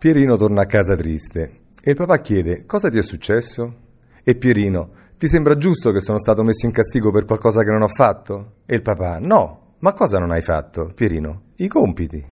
Pierino torna a casa triste e il papà chiede cosa ti è successo? E Pierino, ti sembra giusto che sono stato messo in castigo per qualcosa che non ho fatto? E il papà, no, ma cosa non hai fatto, Pierino? I compiti.